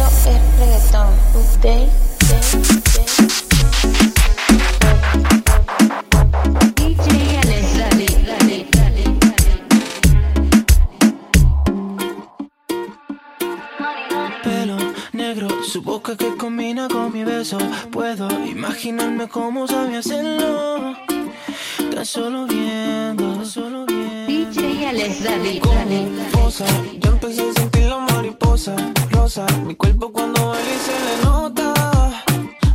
Esto es reggaetón. Update, DJ Alex, dale. Pelo negro, su boca que combina con mi beso. Puedo imaginarme cómo sabía hacerlo. Tan solo viendo, tan solo viendo. DJ Alex, dale, dale. dale. Cosa, yo empecé a sentir la mariposa, rosa. Mi cuerpo cuando baila y se le nota.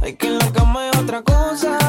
Hay que en la cama es otra cosa.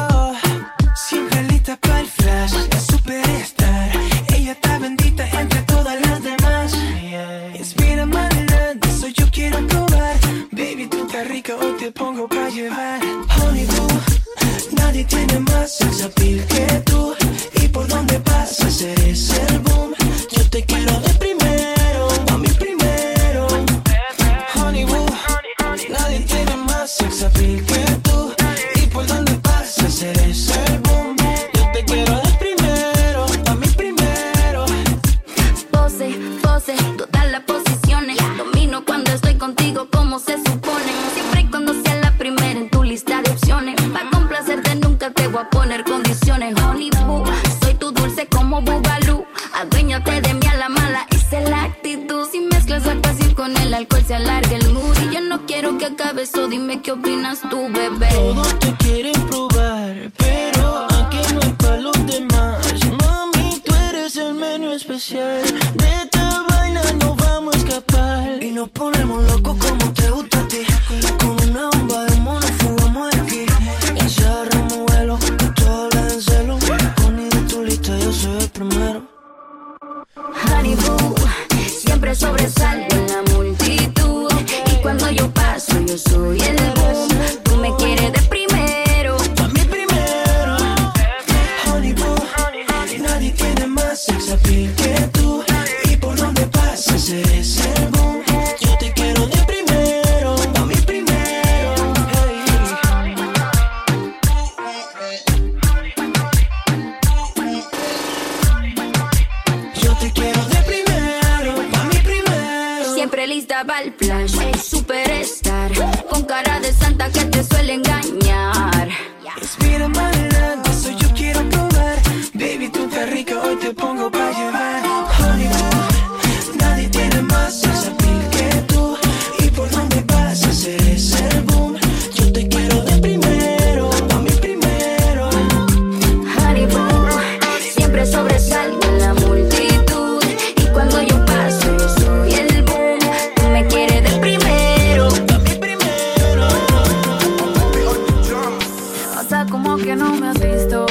que no me has visto.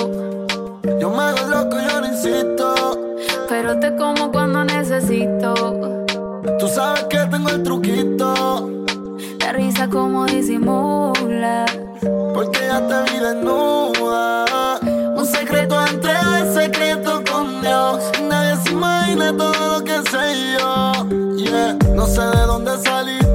Yo me hago loco, yo no insisto. Pero te como cuando necesito. Tú sabes que tengo el truquito. La risa como disimula. Porque ya te vi desnuda. Un secreto entre el secreto con Dios. Nadie se imagina todo lo que sé yo. Yeah. No sé de dónde salí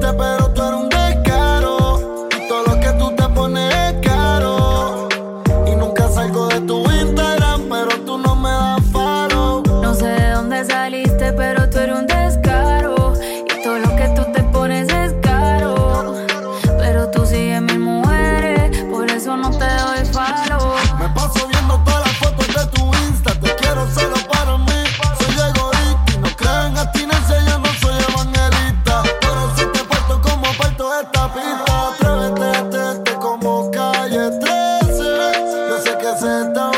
se da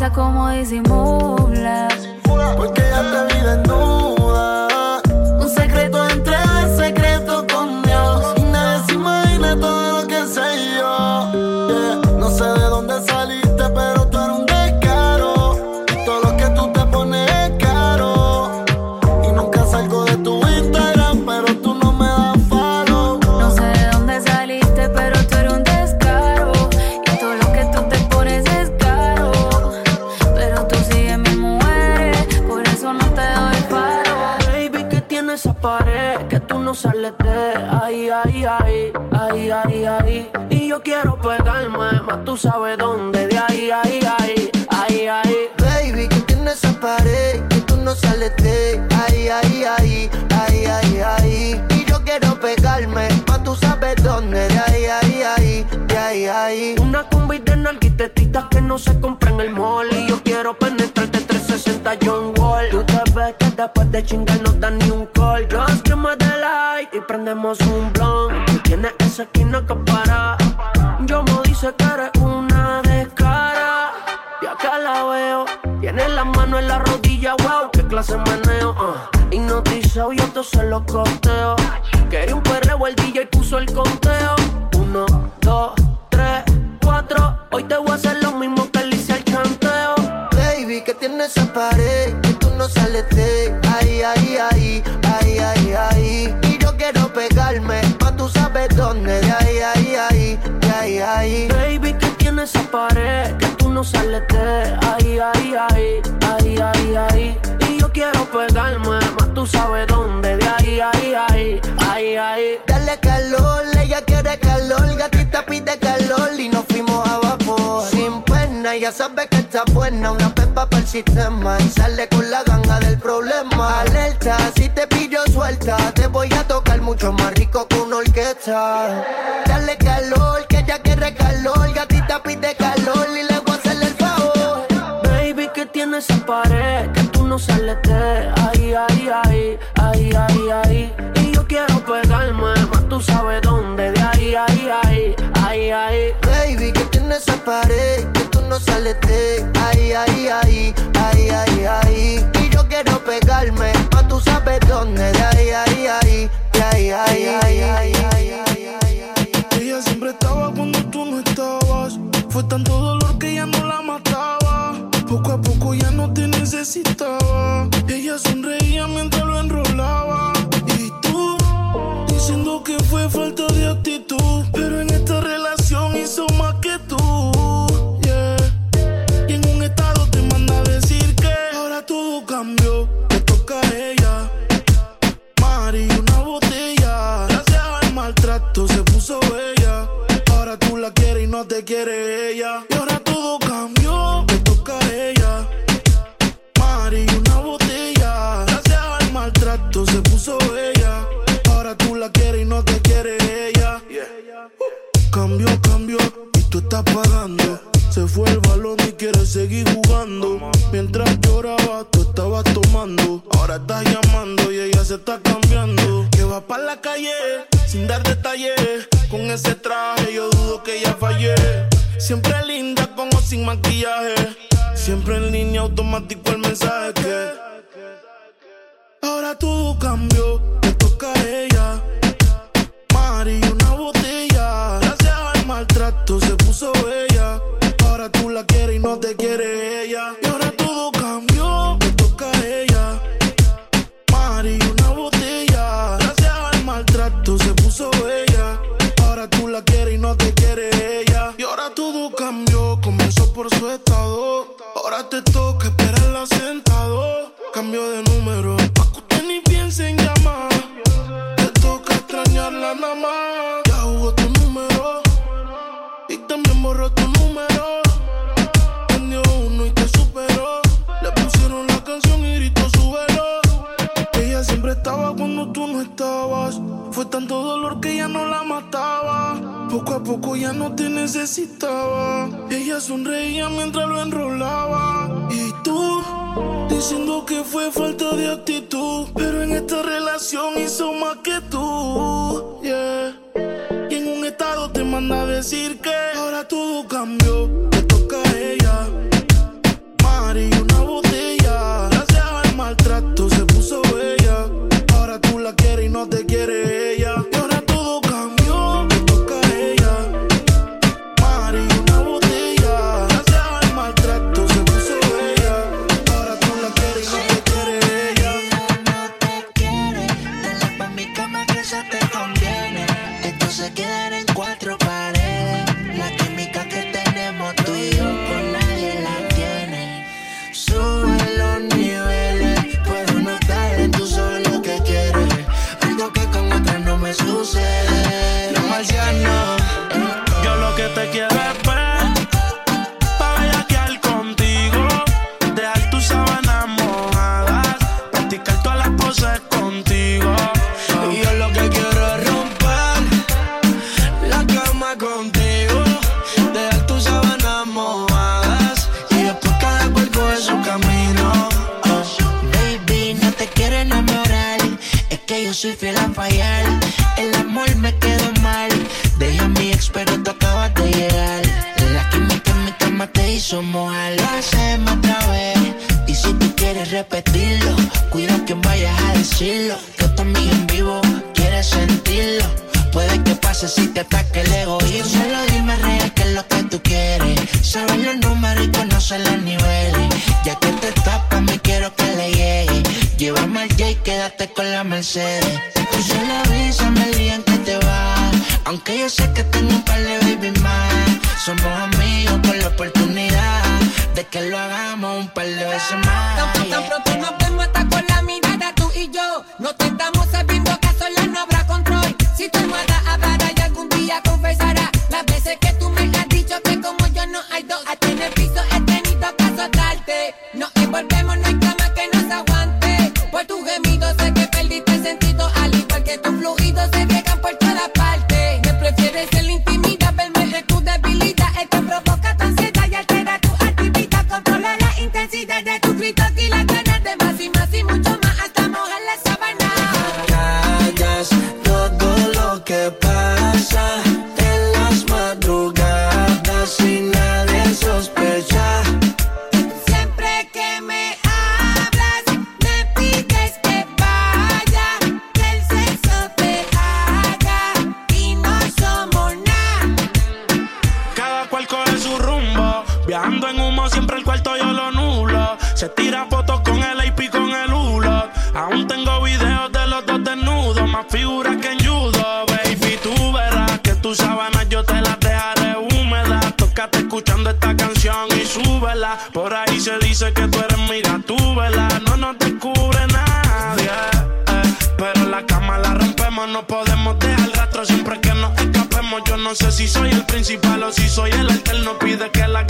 La risa como disimulas. Porque ya que tú no sales de ahí, ahí, ahí, ahí, ahí, ahí. Y yo quiero pegarme, más tú sabes dónde, de ahí, ahí, ahí, ahí, ahí. Baby, que tiene esa pared que tú no sales de ahí, ahí, ahí, ahí, ahí, ahí. Y yo quiero pegarme, pa' tú sabes dónde, de ahí, ahí, ahí, de ahí, ahí. Una combi de nalguitetitas que no se compra en el mall. Y yo quiero penetrarte 360 John Wall. Tú te ves que después de chingar no da ni un call. Me the light prendemos un blunt. Tienes esa esquina que para. Yo me dice que eres una descara. Y acá la veo. Tiene la mano en la rodilla, wow, qué clase de meneo. Uh. Hipnotizado, yo te se lo costeo. Quería un perreo, el DJ puso el conteo. Uno, dos, tres, cuatro. Hoy te voy a hacer lo mismo que le hice al chanteo. Baby, que tiene esa pared que tú no sales de ahí, ahí, tú sabes dónde, de ahí, ahí, ahí, de ahí, ahí. Baby, que tiene esa pared que tú no sales de ahí, ahí, ahí, ahí, ahí, ahí. Y yo quiero pegarme, más tú sabes dónde, de ahí, ahí, ahí, ahí, ahí. Dale calor, ella quiere calor, gatita pide calor y nos fuimos a vapor. Sin pena, ya sabe que está buena, una el sistema y sale con la ganga del problema. Alerta, si te pillo suelta, te voy a tocar mucho más rico que una orquesta. Dale calor, que ella quiere calor, gatita pide calor y le voy a hacer el favor. Baby, que tiene esa pared que tú no sales de ahí, ahí, ahí, ahí, ahí, ahí. Y yo quiero pegarme, más tú sabes dónde, de ahí, ahí, ahí, ahí, ahí. Baby, que tiene esa pared ahí, ahí, ahí, ahí, ahí, ahí. Y yo quiero pegarme, pa' tú sabes dónde, Siempre linda con o sin maquillaje. Siempre en línea automático el mensaje que. Ahora todo cambió, sonreía mientras lo enrolaba. Y tú, diciendo que fue falta de actitud. Pero en esta relación hizo más que tú. Yeah. Y en un estado te manda a decir que ahora todo cambió. Figura que en judo, baby, tú verás que tus sábanas yo te las dejaré húmedas. Tócate escuchando esta canción y súbela. Por ahí se dice que tú eres mira, tú. No nos descubre nadie. Eh. Pero la cama la rompemos, no podemos dejar rastro siempre que nos escapemos. Yo no sé si soy el principal o si soy el alterno. Pide que la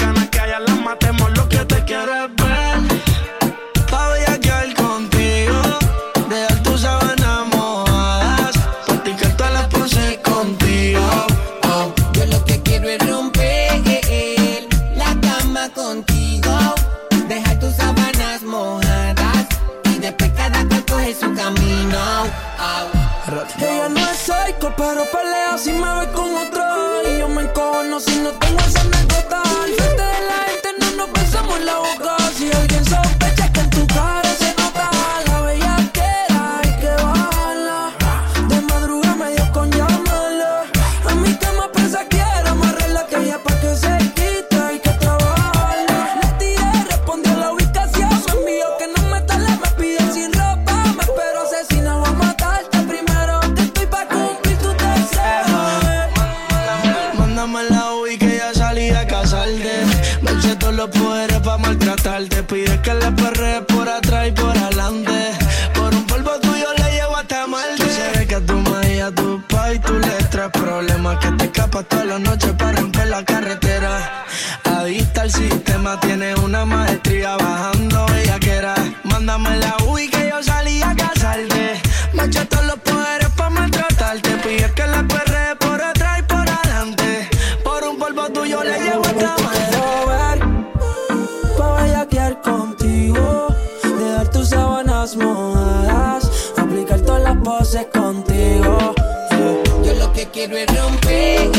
quiero es romper.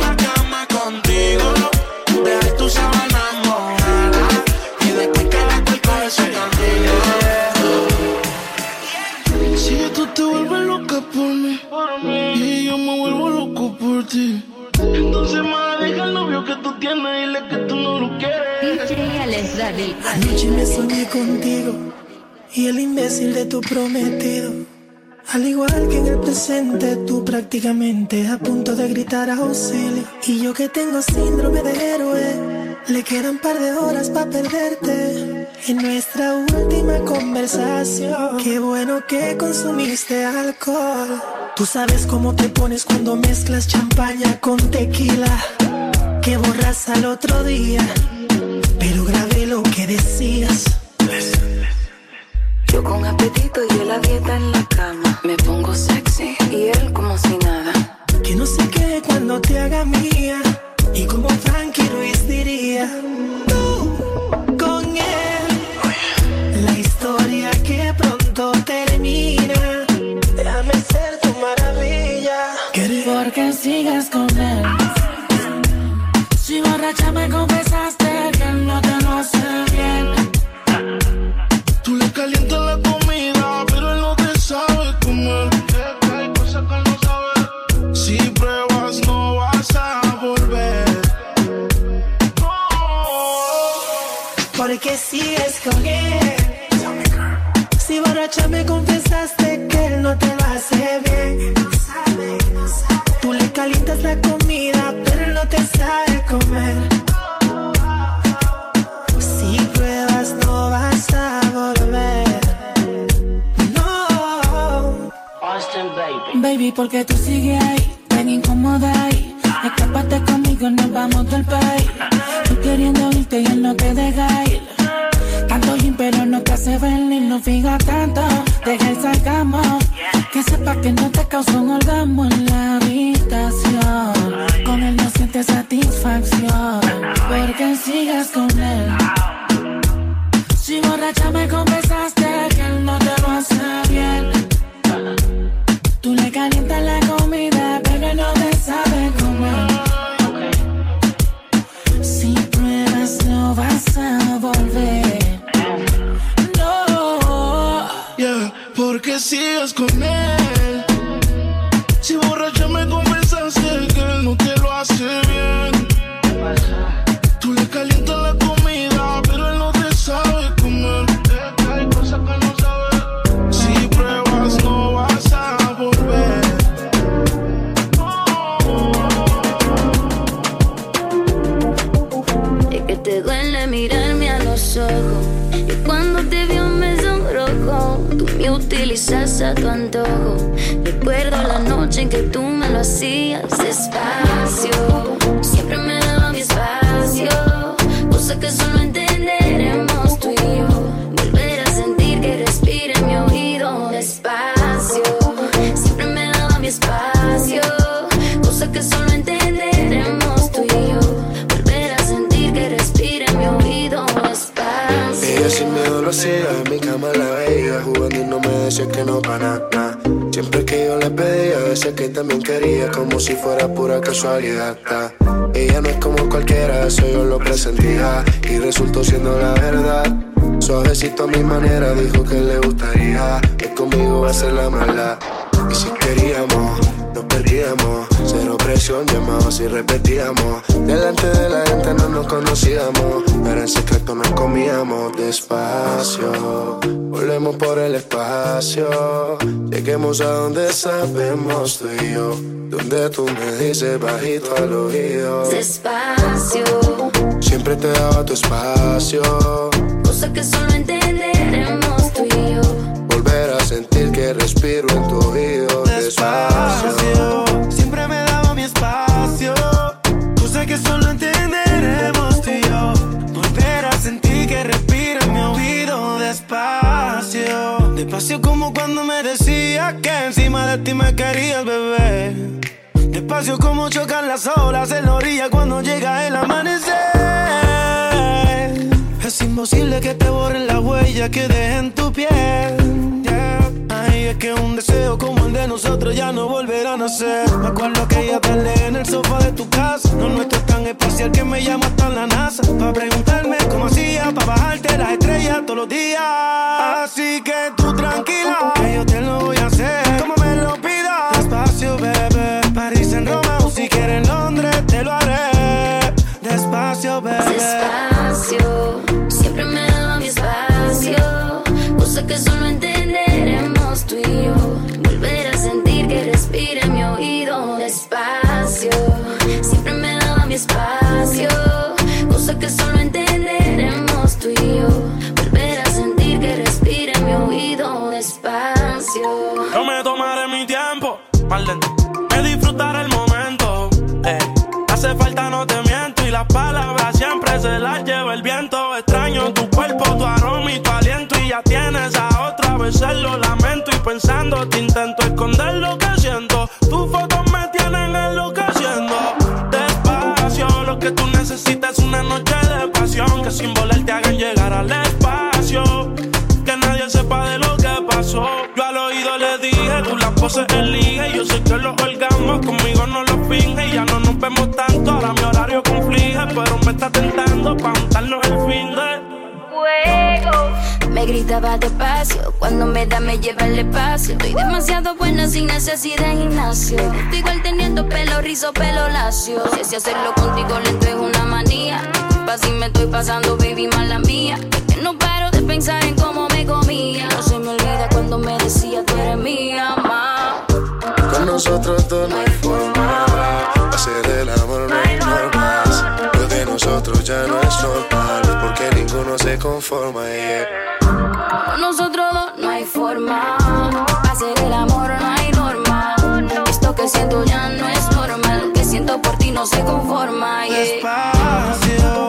La cama contigo, dejar tus sábanas mojadas y después que la cuerpo ese camino. Si tú te vuelves loca por mí y yo me vuelvo loco por ti, entonces más deja el novio que tú tienes y dile que tú no lo quieres. Anoche me soñé contigo y el imbécil de tu prometido. Tú prácticamente a punto de gritar auxilio. Y yo que tengo síndrome de héroe, le quedan par de horas para perderte. En nuestra última conversación, qué bueno que consumiste alcohol. Tú sabes cómo te pones cuando mezclas champaña con tequila, que borras al otro día. Pero grabé lo que decías. Yo con apetito y él a dieta en la cama. Me pongo sexy y él como si nada. Que no se quede cuando te haga mía. Y como Frankie Ruiz diría, tú con él. La historia que pronto termina. Déjame ser tu maravilla. Porque sigues con nos vamos del país. Tú queriendo irte y él no te deja ir. Tanto gym, pero no te hace venir, no fija tanto. Deja el sacamos. Que sepa que no te causó un orgasmo en la habitación. Con él no sientes satisfacción. Porque sigas con él. Si borracha me confesaste que él no te lo hace bien. Tú le calientas la comida, pero no te porque sigues con él. Si borracha me confesaste que él no te lo hace bien. Tú le calientas la comida, pero él no te sabe comer. Que hay cosas que no sabe. Si pruebas, no vas a volver. Es que te duele mirarme a los ojos. Y cuando te vio me sonrojó. Tú me utilizas a tu antojo. Recuerdo la noche en que tú me lo hacías despacio. Siempre me daba mi espacio. Cosa que solo entenderemos que no para nada. Siempre que yo le pedía, decía que también quería Como si fuera pura casualidad. Ta. Ella no es como cualquiera, eso yo lo presentía Y resultó siendo la verdad. Suavecito a mi manera, dijo que le gustaría Que conmigo va a ser la mala Cero presión, llamados y repetíamos. Delante de la gente no nos conocíamos Pero en secreto nos comíamos despacio. Volvemos por el espacio Lleguemos a donde sabemos tú y yo. Donde tú me dices bajito al oído. Despacio. Siempre te daba tu espacio. Cosa que solo entenderemos tú y yo. Volver a sentir que respiro en tu oído. Despacio. Despacio, despacio. Como cuando me decía que encima de ti me querías, bebé. Despacio como chocan las olas en la orilla cuando llega el amanecer. Es imposible que te borren la huella que dejen tu piel. Es que un deseo como el de nosotros ya no volverá a nacer. Me acuerdo aquella tarde en el sofá de tu casa. No nuestro es tan espacial que me llama hasta la NASA. Para preguntarme cómo hacía, para bajarte las estrellas todos los días. Así que tú tranquila, que yo te lo voy a hacer. Como me lo pidas. Despacio, bebé. París en Roma o si quieres en Londres, te lo haré. Despacio, bebé. Despacio, las palabras siempre se las lleva el viento. Extraño tu cuerpo, tu aroma y tu aliento. Y ya tienes a otra vez lo lamento. Y pensando, te intento esconder lo que siento. Tus fotos me tienen enloqueciendo. Despacio, lo que tú necesitas es una noche de pasión. Que sin volar te hagan llegar al espacio. Que nadie sepa de lo que pasó. Yo al oído le dije, tú las poses elige. Yo sé gritaba despacio, cuando me da me lleva el espacio. Estoy demasiado buena sin necesidad de gimnasio. Estoy igual teniendo pelo rizo, pelo lacio. Si así hacerlo contigo lento es una manía. Disculpa si me estoy pasando, baby, mala mía. Que no paro de pensar en cómo me comía. No se me olvida cuando me decía tú eres mía, ma. Con nosotros dos no hay forma. Hacer el amor nosotros ya no es normal. Porque ninguno se conforma. yeah. Con nosotros dos no hay forma. Hacer el amor no hay norma. Esto que siento ya no es normal. Lo que siento por ti no se conforma. yeah. Despacio,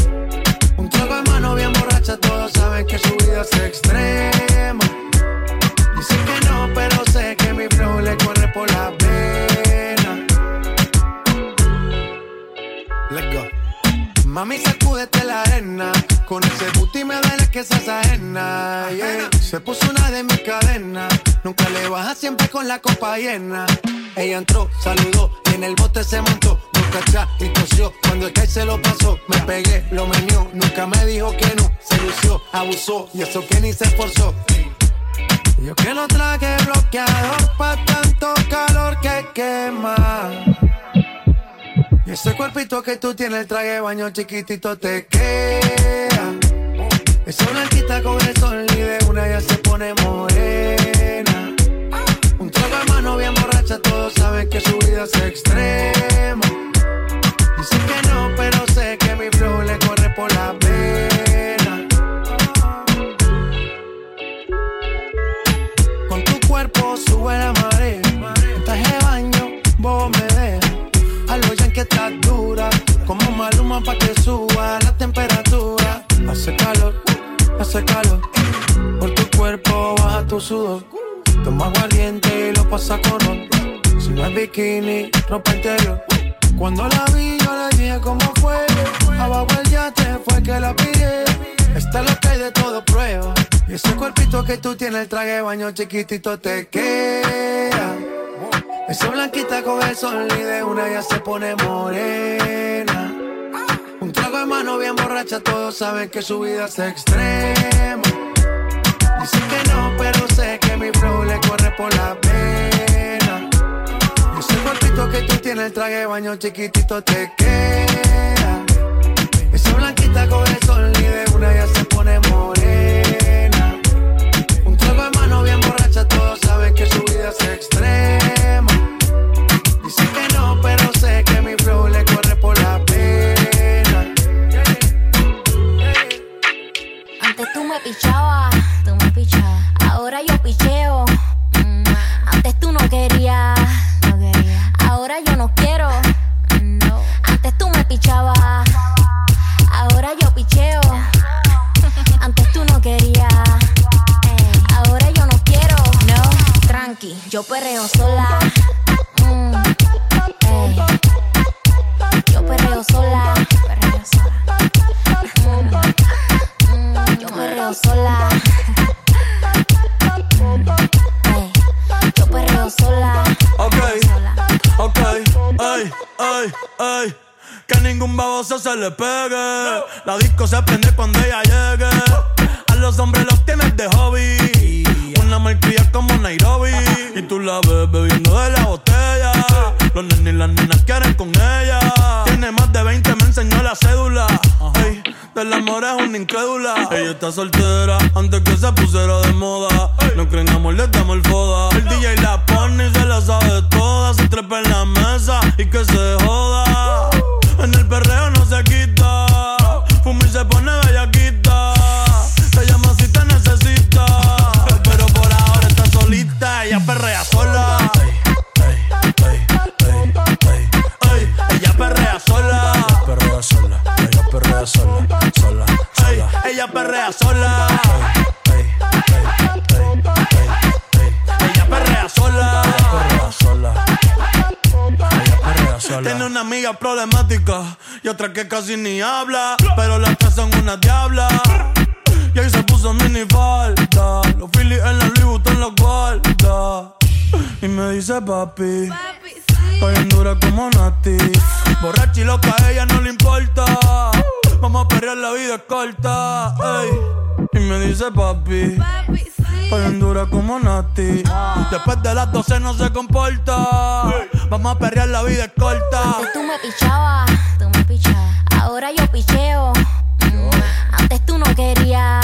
Extrema. Dice que no, pero sé que mi flow le corre por la pena. Let's go. Mami, sacúdete la arena. Con ese booty me duele que seas ajena. yeah. Se puso una de mis cadenas. Nunca le baja siempre con la copa llena. Ella entró, saludó y en el bote se montó. Nunca atrás y tosió. Cuando el que se lo pasó, me pegué, lo menió. Nunca me dijo que no. Se lució, abusó y eso que ni se esforzó. Yo que no traje bloqueador pa' tanto calor que quema. Y ese cuerpito que tú tienes, el traje baño chiquitito te queda. Esa blanquita con el sol y de una ya se pone morena. Mano bien borracha, todos saben que su vida es extrema. Dice que no, pero sé que mi flow le corre por la pena. Con tu cuerpo sube la marea. Traje de baño, vos me dejas. A lo ya que estás dura. Como maluma pa' que suba la temperatura. Hace calor, hace calor. Por tu cuerpo baja tu sudor. Toma aguardiente y lo pasa con ron. Si no es bikini, ropa interior. Cuando la vi, yo le dije cómo fue. Abajo el yate fue que la pillé. Está lo que hay de todo prueba. Y ese cuerpito que tú tienes, el traje baño chiquitito te queda. Esa blanquita con el sol y de una ya se pone morena. Un trago de mano bien borracha, todos saben que su vida es extrema. Dicen que no, pero sé que mi flow le corre por la pena. Ese cuerpito que tú tienes, el traje de baño chiquitito te queda. Esa blanquita con el sol y de una ya se pone morena. Y tú la ves bebiendo de la botella. Los nenes y las nenas quieren con ella. Tiene más de 20, me enseñó la cédula. Ey, del amor es una incrédula. Ella está soltera antes que se pusiera de moda. No creen amor, le damos el foda. El DJ la pone y se la sabe toda. Se trepa en la mesa y que se joda. Perrea sola. Ella perrea sola. Perrea sola. Tiene una amiga problemática y otra que casi ni habla. Pero las tres son una diabla. Y ahí se puso mini falta. Los Phillies en la Louis Vuitton los guarda. Y me dice papi. Estoy en dura como Nati. Borracha y loca, a ella no le importa. Vamos a perrear, la vida es corta. ey. Y me dice papi. Estoy en dura como Nati. Después de las 12 no se comporta. Vamos a perrear, la vida es corta. Antes tú me pichabas, tú me pichabas. Ahora yo picheo. Mm, Antes tú no querías.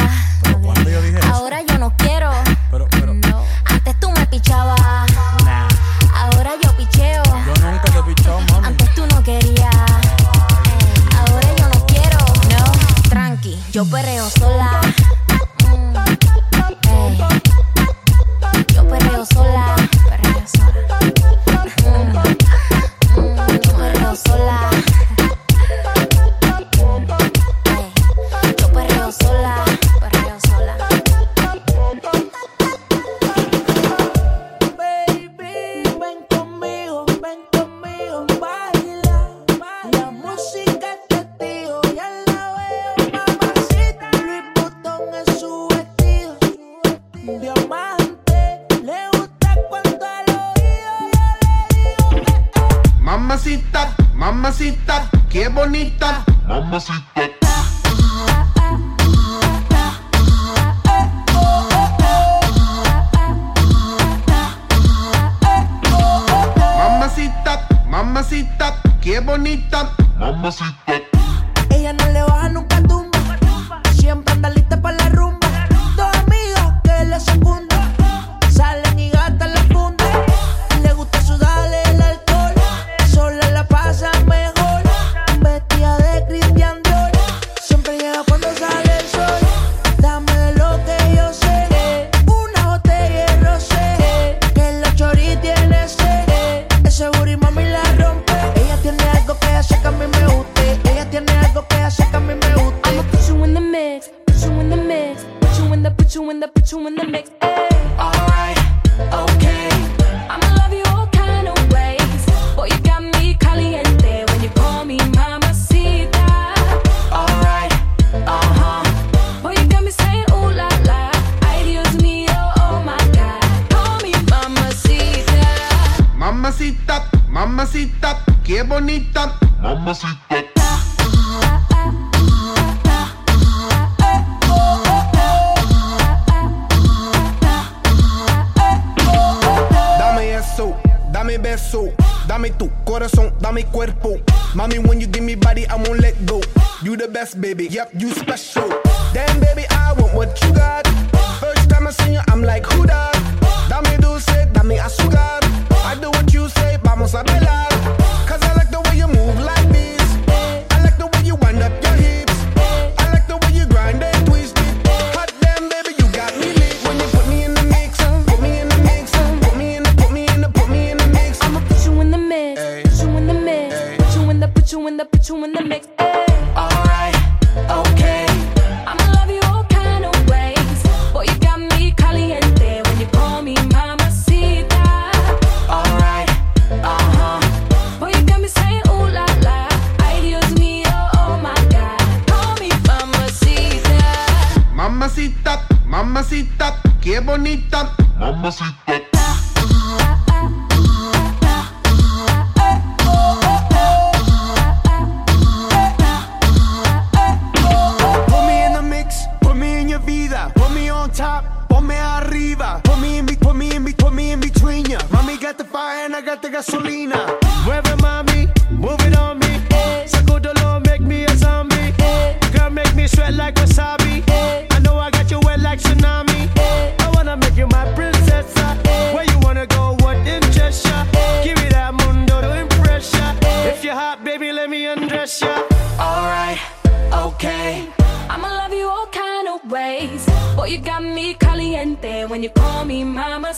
wet like wasabi. I know I got you wet like tsunami. I wanna make you my princess. Ah. Where you wanna go? What in Cheshire? Give me that mundo to impress ya. If you're hot, baby, let me undress ya. Alright, okay. I'ma love you all kind of ways. but you got me caliente when you call me mama.